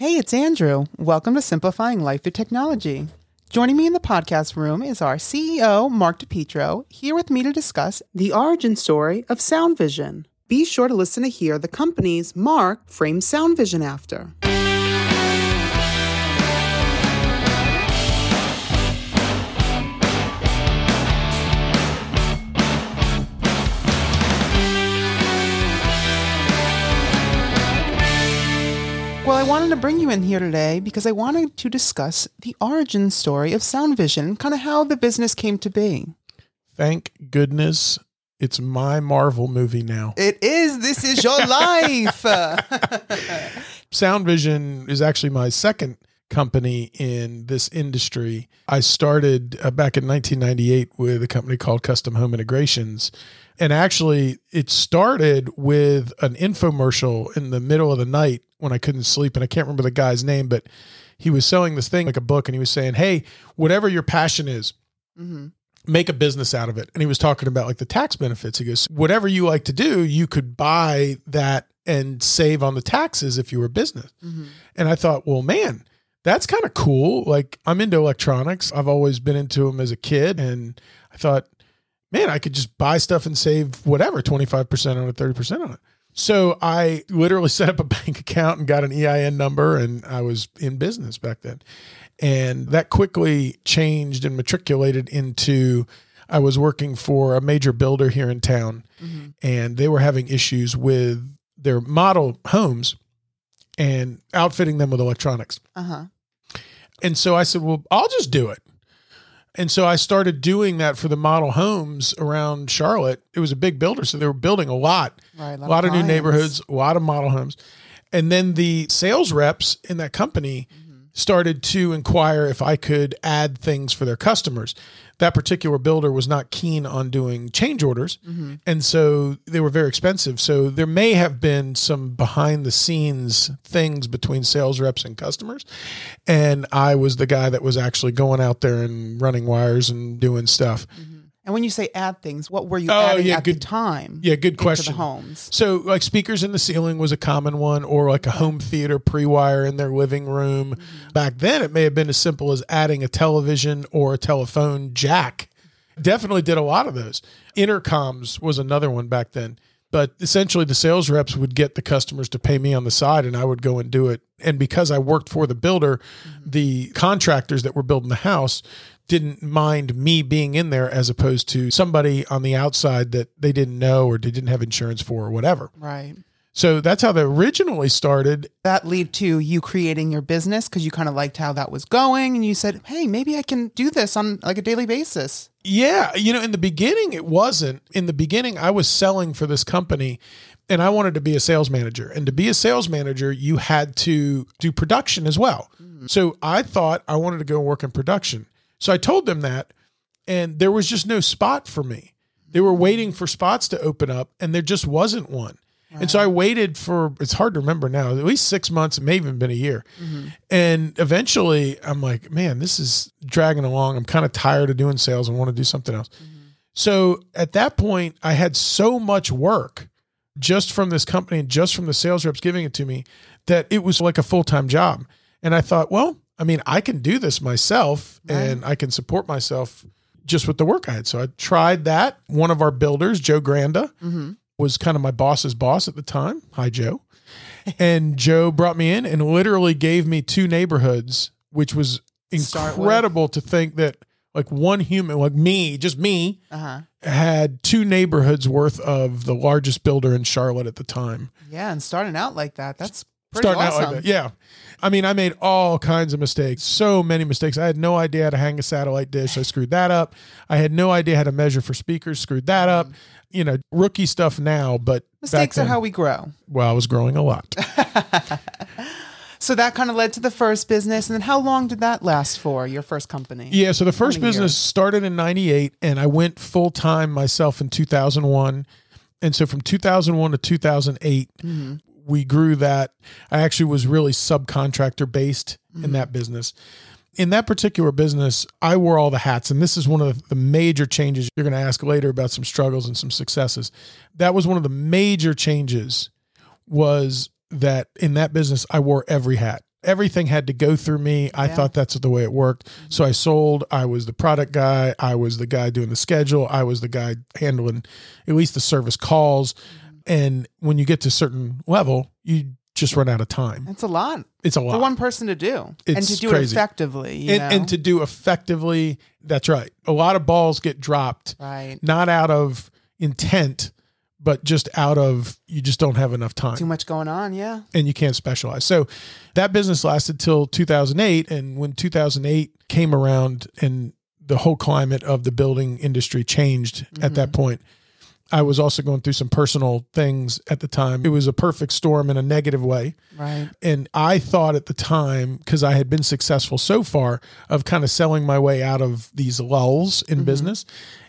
Hey, it's Andrew. Welcome to Simplifying Life Through Technology. Joining me in the podcast room is our CEO, Mark DiPetro, here with me to discuss the origin story of Sound Vision. Be sure to listen to hear the company's Mark frames Sound Vision after. I wanted to bring you in here today because I wanted to discuss the origin story of Sound Vision, kind of how the business came to be. Thank goodness it's my Marvel movie now. It is. This is your life. Sound Vision is actually my second company in this industry. I started uh, back in 1998 with a company called Custom Home Integrations. And actually, it started with an infomercial in the middle of the night when I couldn't sleep. And I can't remember the guy's name, but he was selling this thing like a book and he was saying, Hey, whatever your passion is, mm-hmm. make a business out of it. And he was talking about like the tax benefits. He goes, Whatever you like to do, you could buy that and save on the taxes if you were a business. Mm-hmm. And I thought, Well, man, that's kind of cool. Like I'm into electronics. I've always been into them as a kid. And I thought, man, I could just buy stuff and save whatever, 25% on it, 30% on it. So I literally set up a bank account and got an EIN number, and I was in business back then. And that quickly changed and matriculated into I was working for a major builder here in town, mm-hmm. and they were having issues with their model homes and outfitting them with electronics. Uh-huh. And so I said, Well, I'll just do it. And so I started doing that for the model homes around Charlotte. It was a big builder, so they were building a lot, right, a lot, a lot of, of new neighborhoods, a lot of model homes. And then the sales reps in that company mm-hmm. Started to inquire if I could add things for their customers that particular builder was not keen on doing change orders. Mm-hmm. And so they were very expensive. So there may have been some behind the scenes things between sales reps and customers. And I was the guy that was actually going out there and running wires and doing stuff. Mm-hmm. And when you say add things, what were you oh, adding yeah, at good, the time? Yeah, good question. the homes. So, like speakers in the ceiling was a common one, or like a home theater pre-wire in their living room. Mm-hmm. Back then, it may have been as simple as adding a television or a telephone jack. Definitely did a lot of those. Intercoms was another one back then. But essentially, the sales reps would get the customers to pay me on the side, and I would go and do it. And because I worked for the builder, mm-hmm. the contractors that were building the house didn't mind me being in there as opposed to somebody on the outside that they didn't know or they didn't have insurance for or whatever. Right. So that's how they originally started. That lead to you creating your business because you kind of liked how that was going and you said, "Hey, maybe I can do this on like a daily basis." Yeah, you know, in the beginning it wasn't. In the beginning I was selling for this company and I wanted to be a sales manager. And to be a sales manager, you had to do production as well. Mm-hmm. So I thought I wanted to go work in production. So I told them that, and there was just no spot for me. They were waiting for spots to open up, and there just wasn't one. Wow. And so I waited for, it's hard to remember now, at least six months, it may even been a year. Mm-hmm. And eventually I'm like, man, this is dragging along. I'm kind of tired of doing sales. and want to do something else. Mm-hmm. So at that point, I had so much work just from this company and just from the sales reps giving it to me that it was like a full time job. And I thought, well, I mean, I can do this myself right. and I can support myself just with the work I had. So I tried that. One of our builders, Joe Granda, mm-hmm. was kind of my boss's boss at the time. Hi, Joe. and Joe brought me in and literally gave me two neighborhoods, which was incredible to think that like one human, like me, just me, uh-huh. had two neighborhoods worth of the largest builder in Charlotte at the time. Yeah, and starting out like that, that's Pretty starting awesome. out like that. Yeah. I mean, I made all kinds of mistakes, so many mistakes. I had no idea how to hang a satellite dish. I screwed that up. I had no idea how to measure for speakers, screwed that up. Mm. You know, rookie stuff now, but mistakes then, are how we grow. Well, I was growing a lot. so that kind of led to the first business. And then how long did that last for, your first company? Yeah. So the first business started in 98, and I went full time myself in 2001. And so from 2001 to 2008, mm-hmm we grew that. I actually was really subcontractor based mm-hmm. in that business. In that particular business, I wore all the hats. And this is one of the major changes. You're going to ask later about some struggles and some successes. That was one of the major changes was that in that business, I wore every hat. everything had to go through me. I Yeah. thought that's the way it worked. So I sold. I was the product guy. I was the guy doing the schedule. I was the guy handling at least the service calls. And when you get to a certain level, you just run out of time. It's a lot It's a lot. for one person to do and to do crazy. it effectively. You and, know? and to do effectively, that's right. A lot of balls get dropped, right. not out of intent, but just out of you just don't have enough time Too much going on. Yeah. and you can't specialize. So that business lasted till 2008. And when 2008 came around and the whole climate of the building industry changed at that mm-hmm. point, I was also going through some personal things at the time. It was a perfect storm in a negative way. Right. And I thought at the time, because I had been successful so far, of kind of selling my way out of these lulls in mm-hmm. business.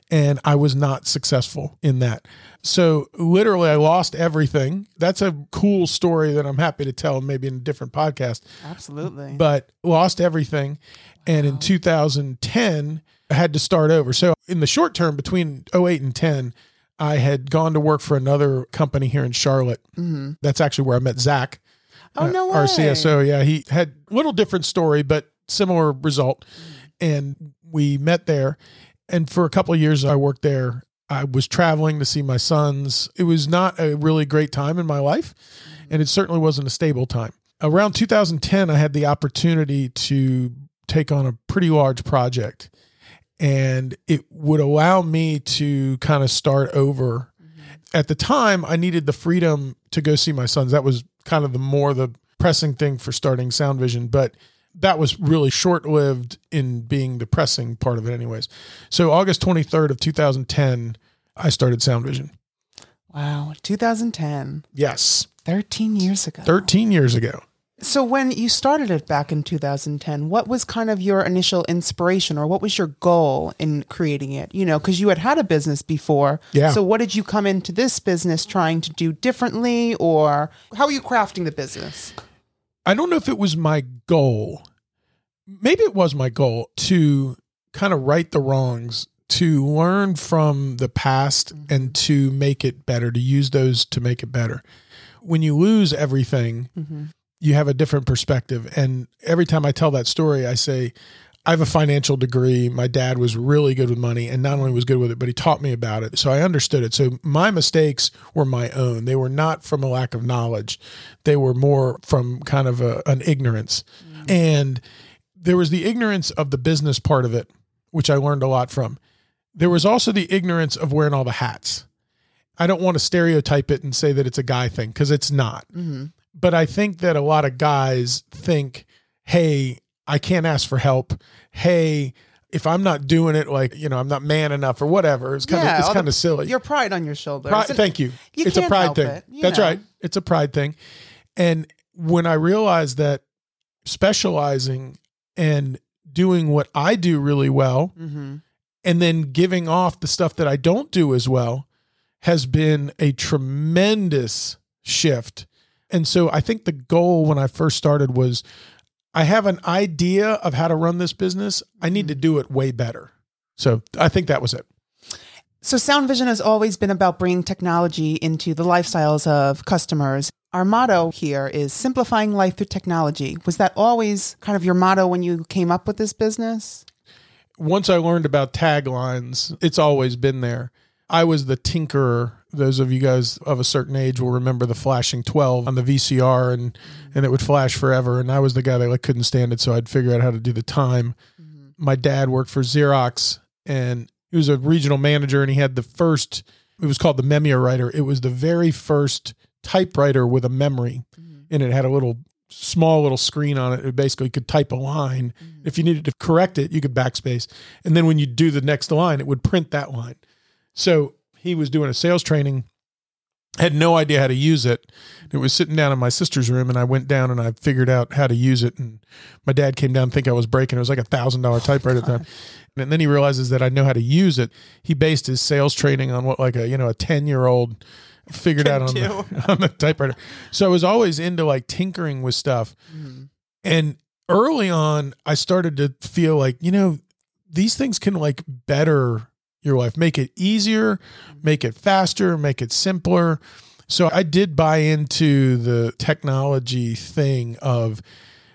And I was not successful in that. So literally, I lost everything. That's a cool story that I'm happy to tell, maybe in a different podcast, Absolutely. but lost everything. And in 2010, I had to start over. So in the short term, between 08 and 10, I had gone to work for another company here in Charlotte. Mhm. That's actually where I met Zach Oh no uh, way. our CSO. Yeah, he had a little different story, but similar result. Mm. And we met there. And for a couple of years, I worked there. I was traveling to see my sons. It was not a really great time in my life, mm-hmm. and it certainly wasn't a stable time. Around 2010, I had the opportunity to take on a pretty large project, and it would allow me to kind of start over. Mm-hmm. At the time, I needed the freedom to go see my sons. That was kind of the more the pressing thing for starting Sound Vision, but that was really short lived in being the pressing part of it, anyways. So, August 23rd of 2010, I started Sound Vision. Wow. 2010. Yes, 13 years ago. 13 years ago. So when you started it back in 2010, what was kind of your initial inspiration or what was your goal in creating it? You know, because you had had a business before. Yeah. So what did you come into this business trying to do differently or how are you crafting the business? I don't know if it was my goal. Maybe it was my goal to kind of right the wrongs, to learn from the past and to make it better, to use those to make it better. When you lose everything, Mm-hmm. You have a different perspective. And every time I tell that story, I say, I have a financial degree. My dad was really good with money and not only was good with it, but he taught me about it. So I understood it. So my mistakes were my own. They were not from a lack of knowledge, they were more from kind of a, an ignorance. And there was the ignorance of the business part of it, which I learned a lot from. There was also the ignorance of wearing all the hats. I don't want to stereotype it and say that it's a guy thing because it's not Mm-hmm. But I think that a lot of guys think, hey, I can't ask for help. Hey, if I'm not doing it, like you know, I'm not man enough or whatever. It's kind Yeah, of it's kind of silly. Your pride on your. Pride, And thank you. you it's a pride help thing. it, That's know. right. It's a pride thing. And when I realized that specializing and doing what I do really well, Mhm. and then giving off the stuff that I don't do as well has been a tremendous shift. And so I think the goal when I first started was I have an idea of how to run this business. I need to mm-hmm. do it way better. So I think that was it. So, Sound Vision has always been about bringing technology into the lifestyles of customers. Our motto here is simplifying life through technology. Was that always kind of your motto when you came up with this business? Once I learned about taglines, it's always been there. I was the tinkerer. Those of you guys of a certain age will remember the flashing 12 on the VCR and and it would flash forever and I was the guy that like couldn't stand it so I'd figure out how to do the time. Mm-hmm. My dad worked for Xerox and he was a regional manager and he had the first it was called the Memorywriter. It was the very first typewriter with a memory mm-hmm. and it had a little small little screen on it. It basically could type a line. Mm-hmm. If you needed to correct it, you could backspace. And then when you do the next line, it would print that line. So he was doing a sales training, had no idea how to use it. It was sitting down in my sister's room, and I went down and I figured out how to use it. And my dad came down, think I was breaking. It was like a thousand dollar typewriter at the time. And then he realizes that I know how to use it. He based his sales training on what like a you know a ten year old figured out on the, on the typewriter. So I was always into like tinkering with stuff. Mm. And early on, I started to feel like, you know, these things can like better your life, make it easier, mm-hmm. make it faster, make it simpler. So I did buy into the technology thing of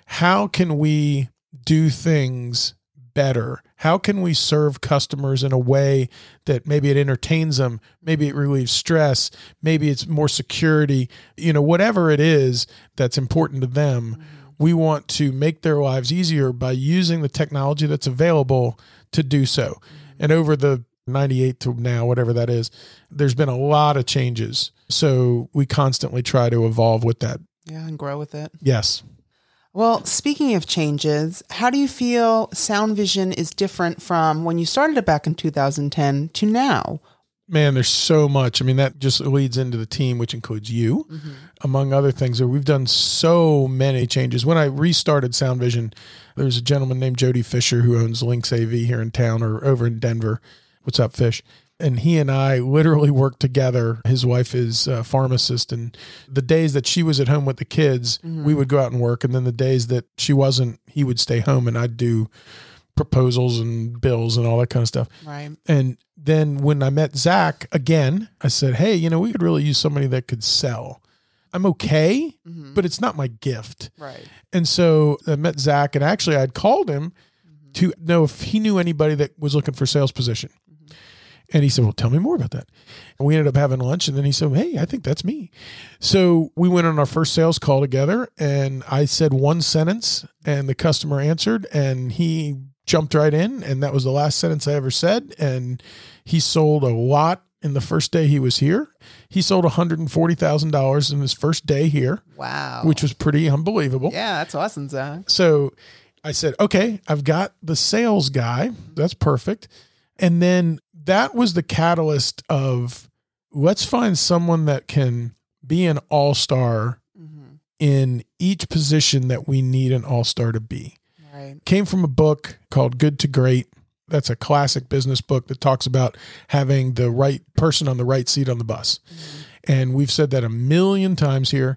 how can we do things better? How can we serve customers in a way that maybe it entertains them, maybe it relieves stress, maybe it's more security, you know, whatever it is that's important to them. Mm-hmm. We want to make their lives easier by using the technology that's available to do so. Mm-hmm. And over the 98 to now, whatever that is, there's been a lot of changes. So we constantly try to evolve with that. Yeah, and grow with it. Yes. Well, speaking of changes, how do you feel Sound Vision is different from when you started it back in 2010 to now? Man, there's so much. I mean, that just leads into the team, which includes you, mm-hmm. among other things. We've done so many changes. When I restarted Sound Vision, there's a gentleman named Jody Fisher who owns Lynx AV here in town or over in Denver. What's up, Fish? and he and I literally worked together. His wife is a pharmacist, and the days that she was at home with the kids, mm-hmm. we would go out and work, and then the days that she wasn't, he would stay home, and I'd do proposals and bills and all that kind of stuff. Right. And then when I met Zach again, I said, "Hey, you know, we could really use somebody that could sell." I'm okay, mm-hmm. but it's not my gift. Right. And so I met Zach, and actually, I'd called him mm-hmm. to know if he knew anybody that was looking for sales position. And he said, Well, tell me more about that. And we ended up having lunch. And then he said, Hey, I think that's me. So we went on our first sales call together. And I said one sentence, and the customer answered, and he jumped right in. And that was the last sentence I ever said. And he sold a lot in the first day he was here. He sold $140,000 in his first day here. Wow. Which was pretty unbelievable. Yeah, that's awesome, Zach. So I said, okay, I've got the sales guy. That's perfect. And then that was the catalyst of let's find someone that can be an all star mm-hmm. in each position that we need an all star to be. Right. Came from a book called Good to Great. That's a classic business book that talks about having the right person on the right seat on the bus. Mm-hmm. And we've said that a million times here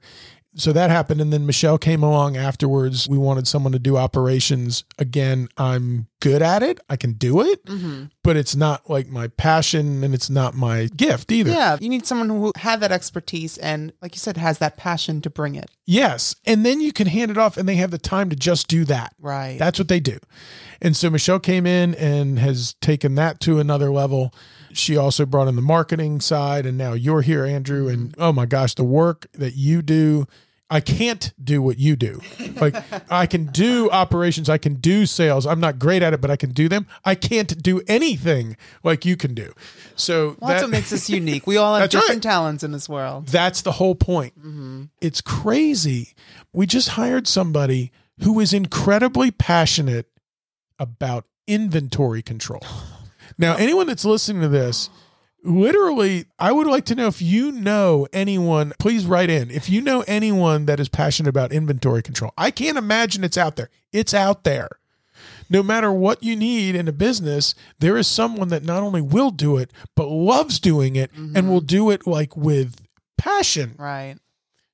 so that happened and then michelle came along afterwards we wanted someone to do operations again i'm good at it i can do it mm-hmm. but it's not like my passion and it's not my gift either. Yeah you need someone who had that expertise and like you said has that passion to bring it. Yes and then you can hand it off and they have the time to just do that. Right. That's what they do. And so michelle came in and has taken that to another level. She also brought in the marketing side and now you're here andrew and oh my gosh the work that you do I can't do what you do. Like I can do operations, I can do sales. I'm not great at it, but I can do them. I can't do anything like you can do. So well, that's what makes us unique. We all have different right. talents in this world. That's the whole point. Mm-hmm. It's crazy. We just hired somebody who is incredibly passionate about inventory control. Now, anyone that's listening to this literally i would like to know if you know anyone please write in. If you know anyone that is passionate about inventory control i can't imagine it's out there. It's out there. No matter what you need in a business there is someone that not only will do it but loves doing it mm-hmm. and will do it like with passion. Right.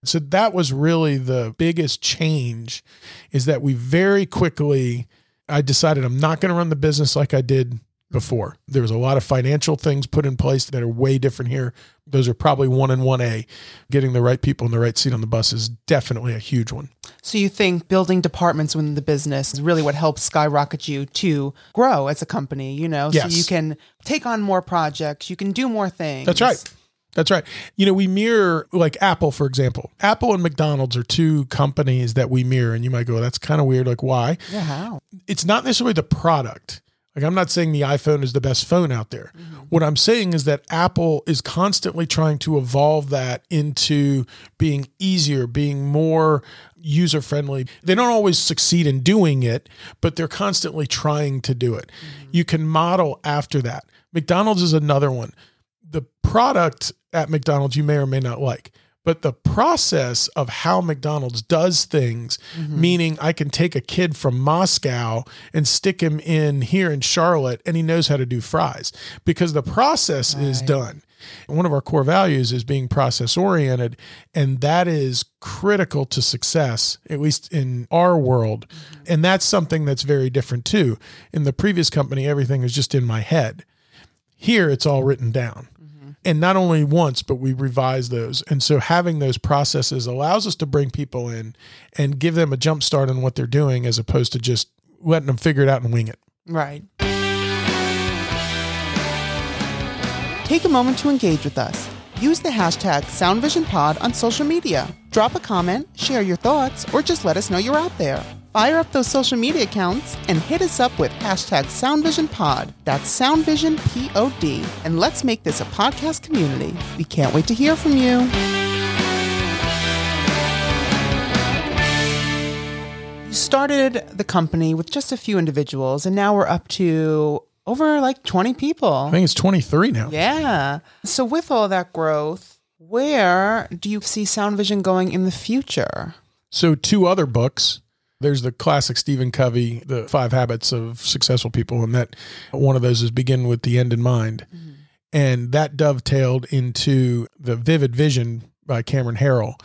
So that was really the biggest change is that we very quickly i decided i'm not going to run the business like i did before. There was a lot of financial things put in place that are way different here. Those are probably one and one A. Getting the right people in the right seat on the bus is definitely a huge one. So you think building departments within the business is really what helps skyrocket you to grow as a company, you know? Yes. So you can take on more projects, you can do more things. That's right. That's right. You know, we mirror like Apple, for example. Apple and McDonald's are two companies that we mirror, and you might go, "That's kind of weird." Like, why? Yeah, how? It's not necessarily the product. Like, I'm not saying the iPhone is the best phone out there. Mm-hmm. What I'm saying is that Apple is constantly trying to evolve that into being easier, being more user friendly. They don't always succeed in doing it, but they're constantly trying to do it. Mm-hmm. You can model after that. McDonald's is another one. The product at McDonald's you may or may not like but the process of how McDonald's does things, mm-hmm. meaning I can take a kid from Moscow and stick him in here in Charlotte and he knows how to do fries because the process right. is done. One of our core values is being process oriented, and that is critical to success, at least in our world. Mm-hmm. And that's something that's very different too. In the previous company, everything is just in my head. Here, it's all written down And not only once, but we revise those. And so having those processes allows us to bring people in and give them a jump start on what they're doing as opposed to just letting them figure it out and wing it. Right. Take a moment to engage with us. Use the hashtag SoundVisionPod on social media. Drop a comment, share your thoughts, or just let us know you're out there. Fire up those social media accounts and hit us up with hashtag SoundVisionPod. That's SoundVisionPod. And let's make this a podcast community. We can't wait to hear from you. You started the company with just a few individuals, and now we're up to over like 20 people. I think it's 23 now. Yeah. So, with all that growth, where do you see Sound Vision going in the future? So, two other books. There's the classic Stephen Covey, The Five Habits of Successful People, and that one of those is Begin with the End in Mind. Mm-hmm. And that dovetailed into The Vivid Vision by Cameron Herold.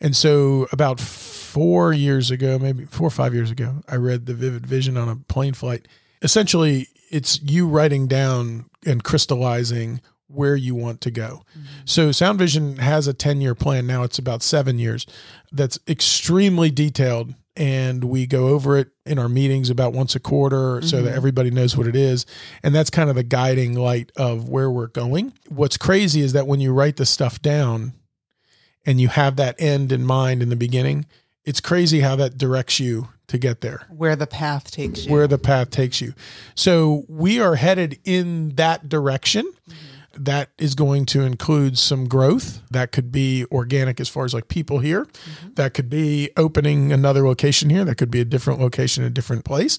And so, about four years ago, maybe four or five years ago, I read The Vivid Vision on a plane flight. Essentially, it's you writing down and crystallizing where you want to go. Mm-hmm. So Sound Vision has a 10 year plan. Now it's about seven years that's extremely detailed. And we go over it in our meetings about once a quarter mm-hmm. so that mm-hmm. everybody knows what it is. And that's kind of the guiding light of where we're going. What's crazy is that when you write the stuff down and you have that end in mind in the beginning, it's crazy how that directs you to get there. Where the path takes you. Where the path takes you. So we are headed in that direction. Mm-hmm. That is going to include some growth. That could be organic as far as like people here. Mm-hmm. That could be opening another location here. That could be a different location, a different place.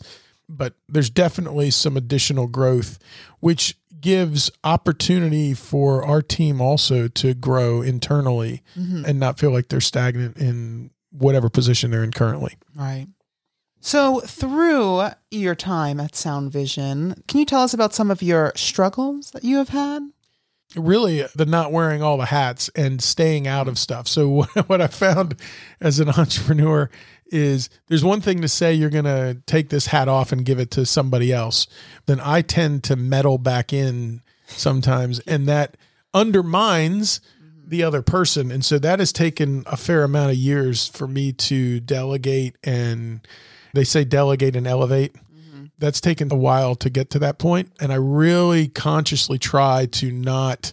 But there's definitely some additional growth, which gives opportunity for our team also to grow internally mm-hmm. and not feel like they're stagnant in whatever position they're in currently. Right. So, through your time at Sound Vision, can you tell us about some of your struggles that you have had? Really, the not wearing all the hats and staying out of stuff. So, what I found as an entrepreneur is there's one thing to say you're going to take this hat off and give it to somebody else. Then I tend to meddle back in sometimes, and that undermines mm-hmm. the other person. And so that has taken a fair amount of years for me to delegate and they say delegate and elevate. That's taken a while to get to that point, and I really consciously try to not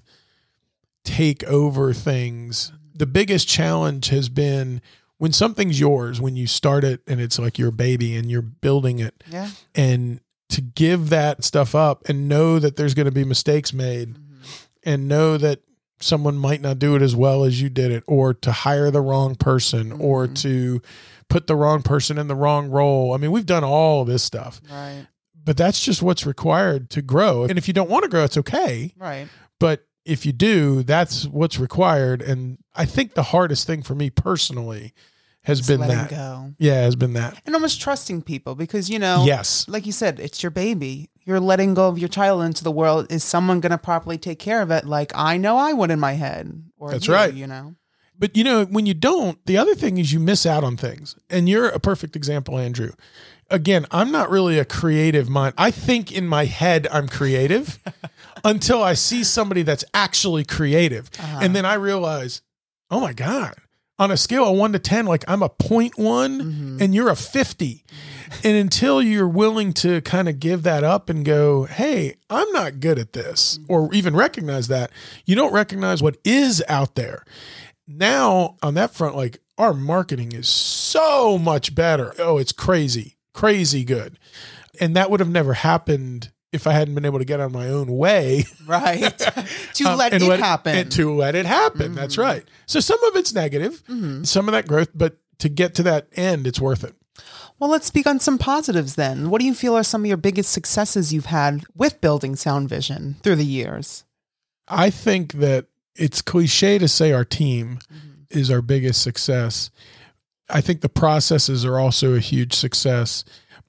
take over things. The biggest challenge has been when something's yours, when you start it and it's like your baby and you're building it. Yeah. And to give that stuff up and know that there's going to be mistakes made mm-hmm. and know that someone might not do it as well as you did it or to hire the wrong person mm-hmm. or to put the wrong person in the wrong role. I mean, we've done all this stuff. Right. But that's just what's required to grow. And if you don't want to grow, it's okay. Right. But if you do, that's what's required. And I think the hardest thing for me personally has Just been that. Go. Yeah, has been that. And almost trusting people because, you know, yes. like you said, it's your baby. You're letting go of your child into the world. Is someone going to properly take care of it? Like I know I would in my head. Or That's you, right. You know? But you know, when you don't, the other thing is you miss out on things. And you're a perfect example, Andrew. Again, I'm not really a creative mind. I think in my head I'm creative until I see somebody that's actually creative. Uh-huh. And then I realize, oh my God, on a scale of one to 10, like I'm a point one mm-hmm. and you're a 50. And until you're willing to kind of give that up and go, hey, I'm not good at this, or even recognize that, you don't recognize what is out there now on that front, like our marketing is so much better. Oh, it's crazy, crazy good. And that would have never happened if I hadn't been able to get on my own way. Right. to um, let it let happen. And to let it happen. Mm-hmm. That's right. So some of it's negative, mm-hmm. some of that growth, but to get to that end, it's worth it. Well, let's speak on some positives then. What do you feel are some of your biggest successes you've had with building Sound Vision through the years? I think that it's cliche to say our team mm-hmm. is our biggest success. I think the processes are also a huge success,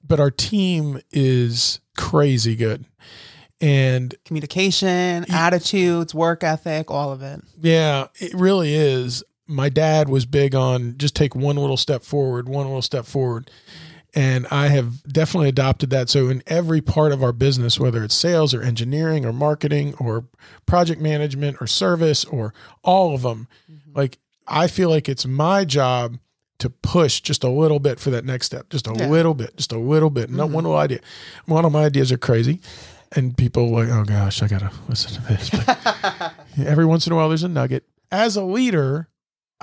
but our team is crazy good. And communication, attitudes, work ethic, all of it. Yeah, it really is. My dad was big on just take one little step forward, one little step forward. And I have definitely adopted that. So, in every part of our business, whether it's sales or engineering or marketing or project management or service or all of them, mm-hmm. like I feel like it's my job to push just a little bit for that next step, just a yeah. little bit, just a little bit. Mm-hmm. Not one little idea. One of my ideas are crazy, and people like, oh gosh, I gotta listen to this. But every once in a while, there's a nugget. As a leader,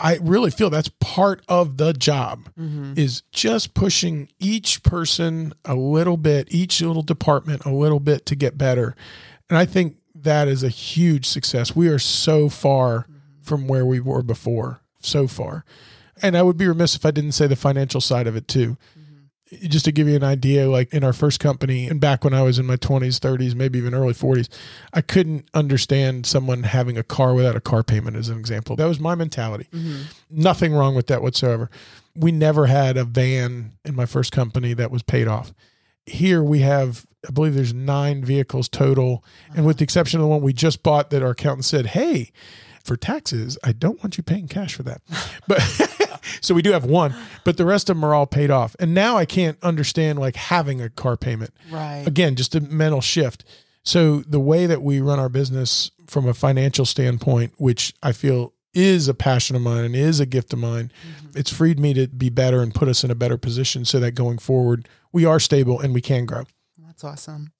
I really feel that's part of the job mm-hmm. is just pushing each person a little bit, each little department a little bit to get better. And I think that is a huge success. We are so far mm-hmm. from where we were before, so far. And I would be remiss if I didn't say the financial side of it too just to give you an idea, like in our first company, and back when I was in my 20s, 30s, maybe even early 40s, I couldn't understand someone having a car without a car payment, as an example. That was my mentality. Mm-hmm. Nothing wrong with that whatsoever. We never had a van in my first company that was paid off. Here we have, I believe there's nine vehicles total. And with the exception of the one we just bought that our accountant said, hey, for taxes, I don't want you paying cash for that. But so we do have one, but the rest of them are all paid off. And now I can't understand like having a car payment. Right. Again, just a mental shift. So the way that we run our business from a financial standpoint, which I feel is a passion of mine and is a gift of mine, mm-hmm. it's freed me to be better and put us in a better position so that going forward we are stable and we can grow. That's awesome.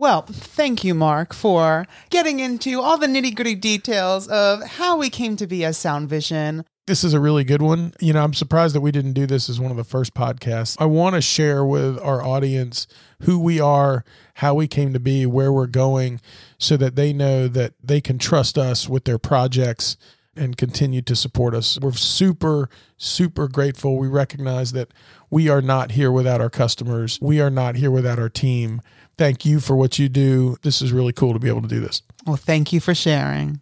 Well, thank you, Mark, for getting into all the nitty gritty details of how we came to be as Sound Vision. This is a really good one. You know, I'm surprised that we didn't do this as one of the first podcasts. I want to share with our audience who we are, how we came to be, where we're going, so that they know that they can trust us with their projects and continue to support us. We're super, super grateful. We recognize that we are not here without our customers, we are not here without our team thank you for what you do. This is really cool to be able to do this. Well, thank you for sharing.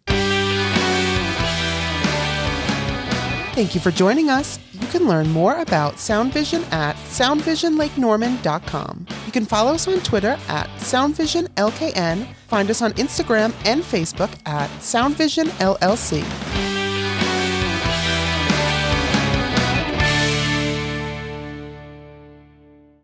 Thank you for joining us. You can learn more about Sound Vision at soundvisionlakenorman.com. You can follow us on Twitter at SoundVisionLKN, find us on Instagram and Facebook at SoundVisionLLC.